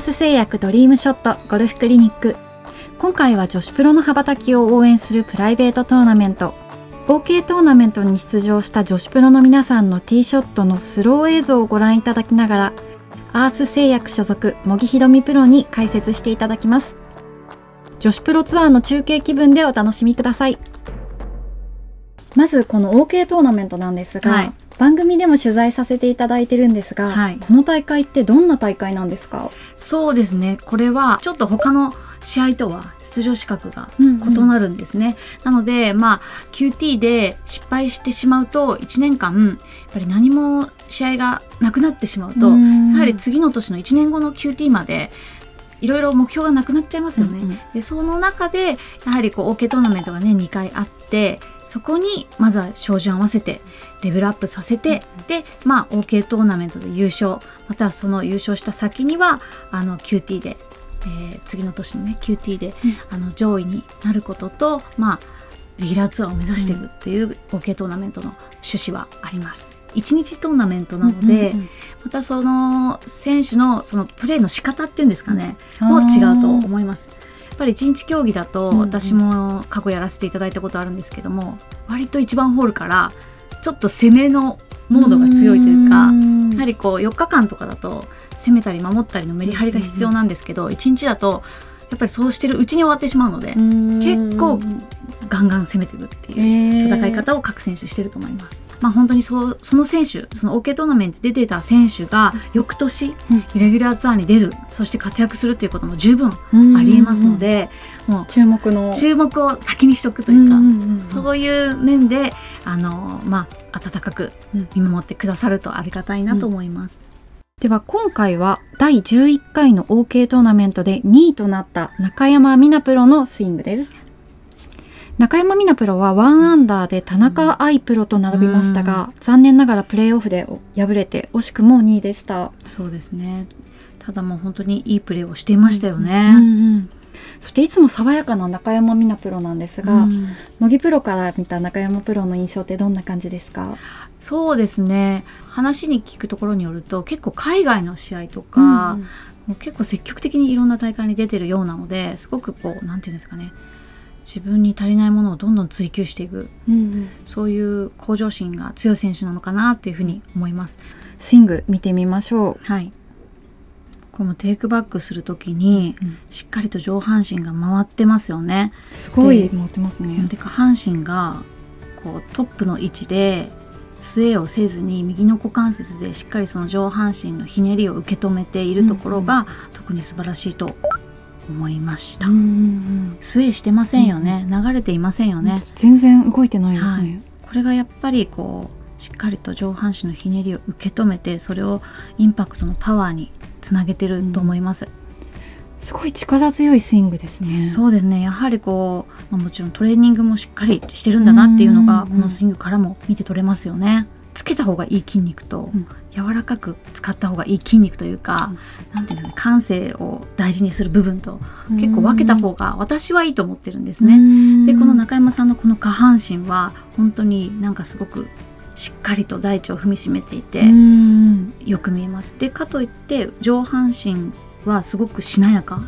ース製薬ドリームショットゴルフクリニック。今回は女子プロの羽ばたきを応援するプライベートトーナメント。OK トーナメントに出場した女子プロの皆さんのティーショットのスロー映像をご覧いただきながらアース製薬所属茂木ひろみプロに解説していただきます。女子プロツアーの中継気分でお楽しみください。まずこの OK トーナメントなんですが、はい、番組でも取材させていただいてるんですが、はい、この大会ってどんな大会なんですか？そうですね。これはちょっと他の試合とは出場資格が異なるんですね、うんうん、なのでまあ QT で失敗してしまうと1年間やっぱり何も試合がなくなってしまうと、やはり次の年の1年後の QT までいろいろ目標がなくなっちゃいますよね。うんうん、でその中でやはりこう OK トーナメントがね2回あってそこにまずは照準合わせてレベルアップさせて、うん、でまあ OK トーナメントで優勝またはその優勝した先にはあの QT で、えー、次の年のね QT で、うん、あの上位になることとまあレギュラーツアーを目指していくっていう OK トーナメントの趣旨はあります。1日トーナメントなので、うんうんうん、またその選手のそのプレーの仕方っていうんですかね、も違うと思います。やっぱり1日競技だと私も過去やらせていただいたことあるんですけども、割と1番ホールからちょっと攻めのモードが強いというかやはりこう4日間とかだと攻めたり守ったりのメリハリが必要なんですけど、1日だとやっぱりそうしてるうちに終わってしまうので結構ガンガン攻めていくっていう戦い方を各選手してると思います。まあ、本当にそその選手その OK トーナメントで出てた選手が翌年イレギュラーツアーに出るそして活躍するっていうことも十分ありえますので、もう注目の。注目を先にしとくというか、そういう面であの、まあ、温かく見守ってくださるとありがたいなと思います。では今回は第11回の OK トーナメントで2位となった中山美奈プロのスイングです。中山美奈プロは1アンダーで田中愛プロと並びましたが、うん、残念ながらプレーオフで敗れて惜しくも2位でした。そうですね。ただもう本当にいいプレーをしていましたよね、うんうんうんそしていつも爽やかな中山美奈プロなんですが、茂、木、プロから見た中山プロの印象ってどんな感じですか？そうですね。話に聞くところによると結構海外の試合とか、うん、もう結構積極的にいろんな大会に出てるようなのですごくこうなんていうんですかね。自分に足りないものをどんどん追求していく、うんうん、そういう向上心が強い選手なのかなっていうふうに思います。スイング見てみましょう。はい。このテイクバックするときに、うん、しっかりと上半身が回ってますよね。すごい回ってますね。で下半身がこうトップの位置でスウェーをせずに右の股関節でしっかりその上半身のひねりを受け止めているところが、特に素晴らしいと思いました。うんうん、してませんよね、うん、流れていませんよね。全然動いてないですね、はい、これがやっぱりこうしっかりと上半身のひねりを受け止めてそれをインパクトのパワーにつなげてると思います。すごい力強いスイングですね。そうですね。やはりこう、まあ、もちろんトレーニングもしっかりしてるんだなっていうのがこのスイングからも見て取れますよね。つけた方がいい筋肉と、柔らかく使った方がいい筋肉というか、うん、なんていうんですかね感性を大事にする部分と結構分けた方が私はいいと思ってるんですね。でこの中山さんのこの下半身は本当になんかすごくしっかりと大地を踏みしめていてよく見えます。でかといって上半身はすごくしなやか。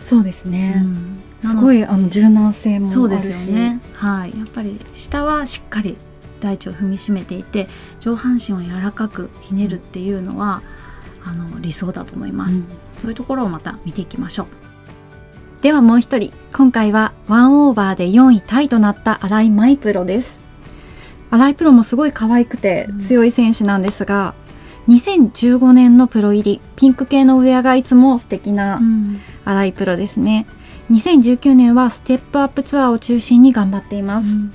そうですね。うん、すごいあの柔軟性もそうですよね。はい、やっぱり下はしっかり大地を踏みしめていて上半身を柔らかくひねるっていうのはあの理想だと思います、うん、そういうところをまた見ていきましょう。ではもう一人。今回はワンオーバーで4位タイとなった新井舞プロです新井プロもすごい可愛くて強い選手なんですが、うん、2015年のプロ入りピンク系のウェアがいつも素敵な新井プロですね、2019年はステップアップツアーを中心に頑張っています、うん。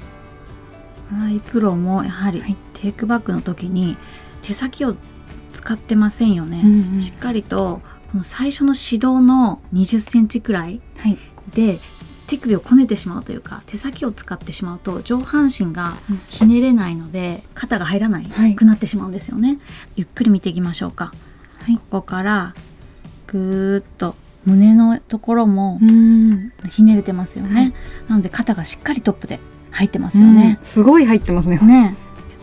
新井プロもやはりテイクバックの時に手先を使ってませんよね、うんうん、しっかりとこの最初の指導の20センチくらいで、はい、手首をこねてしまうというか手先を使ってしまうと上半身がひねれないので、肩が入らないくなってしまうんですよね、はい、ゆっくり見ていきましょうか、はい、ここからぐーっと胸のところもひねれてますよね、なので肩がしっかりトップで入ってますよね、うん、すごい入ってますね。ね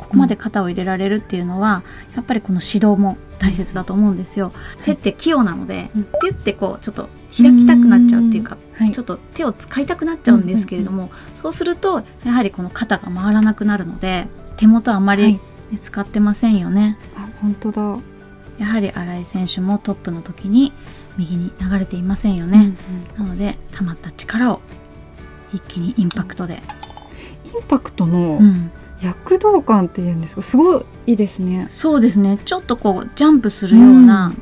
ここまで肩を入れられるっていうのは、やっぱりこの指導も大切だと思うんですよ。手って器用なので、うん。ピュってこうちょっと開きたくなっちゃうっていうか、はい。ちょっと手を使いたくなっちゃうんですけれども、そうするとやはりこの肩が回らなくなるので手元あまり、はい。ね使ってませんよね。あ本当だ、やはり新井選手もトップの時に右に流れていませんよね。なので溜まった力を一気にインパクトで、インパクトのうん躍動感っていうんですか？すごいですね。そうですね。ちょっとこうジャンプするような、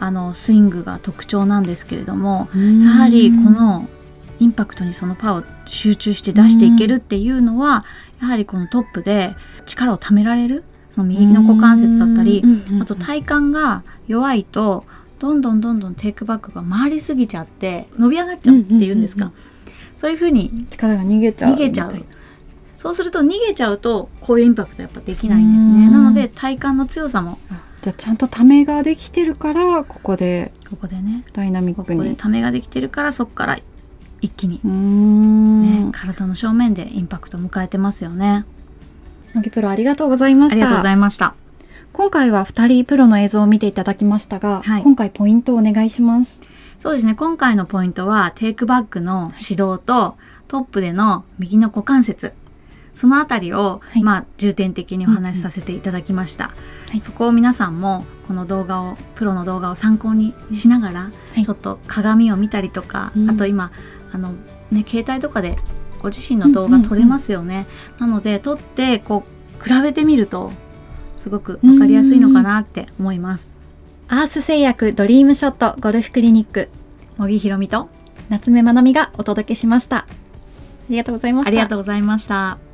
あのスイングが特徴なんですけれどもやはりこのインパクトにそのパワーを集中して出していけるっていうのは、やはりこのトップで力をためられるその右の股関節だったり、あと体幹が弱いとどんどんどんどんテイクバックが回りすぎちゃって伸び上がっちゃうっていうんですか、うんうんそういうふうに力が逃げちゃう逃げちゃうそうすると逃げちゃうとこういうインパクトやっぱできないんですね。うん。なので体幹の強さも。あじゃあちゃんとためができてるからここでここでね。ダイナミッここでクにためができてるからそこから一気に。ね、体の正面でインパクトを迎えてますよね。乃木プロありがとうございましありがとうござたいました。今回は2人プロの映像を見ていただきましたが、はい。今回ポイントをお願いします。そうですね。今回のポイントはテイクバックの指導とトップでの右の股関節。そのあたりを、はいまあ重点的にお話しさせていただきました。はいそこを皆さんもこの動画をプロの動画を参考にしながら、はいちょっと鏡を見たりとか、うんあと今あのね携帯とかでご自身の動画撮れますよね。なので撮ってこう比べてみるとすごくわかりやすいのかなって思います。アース製薬ドリームショットゴルフクリニック茂木ひろみと夏目まなみがお届けしましたありがとうございましたありがとうございました。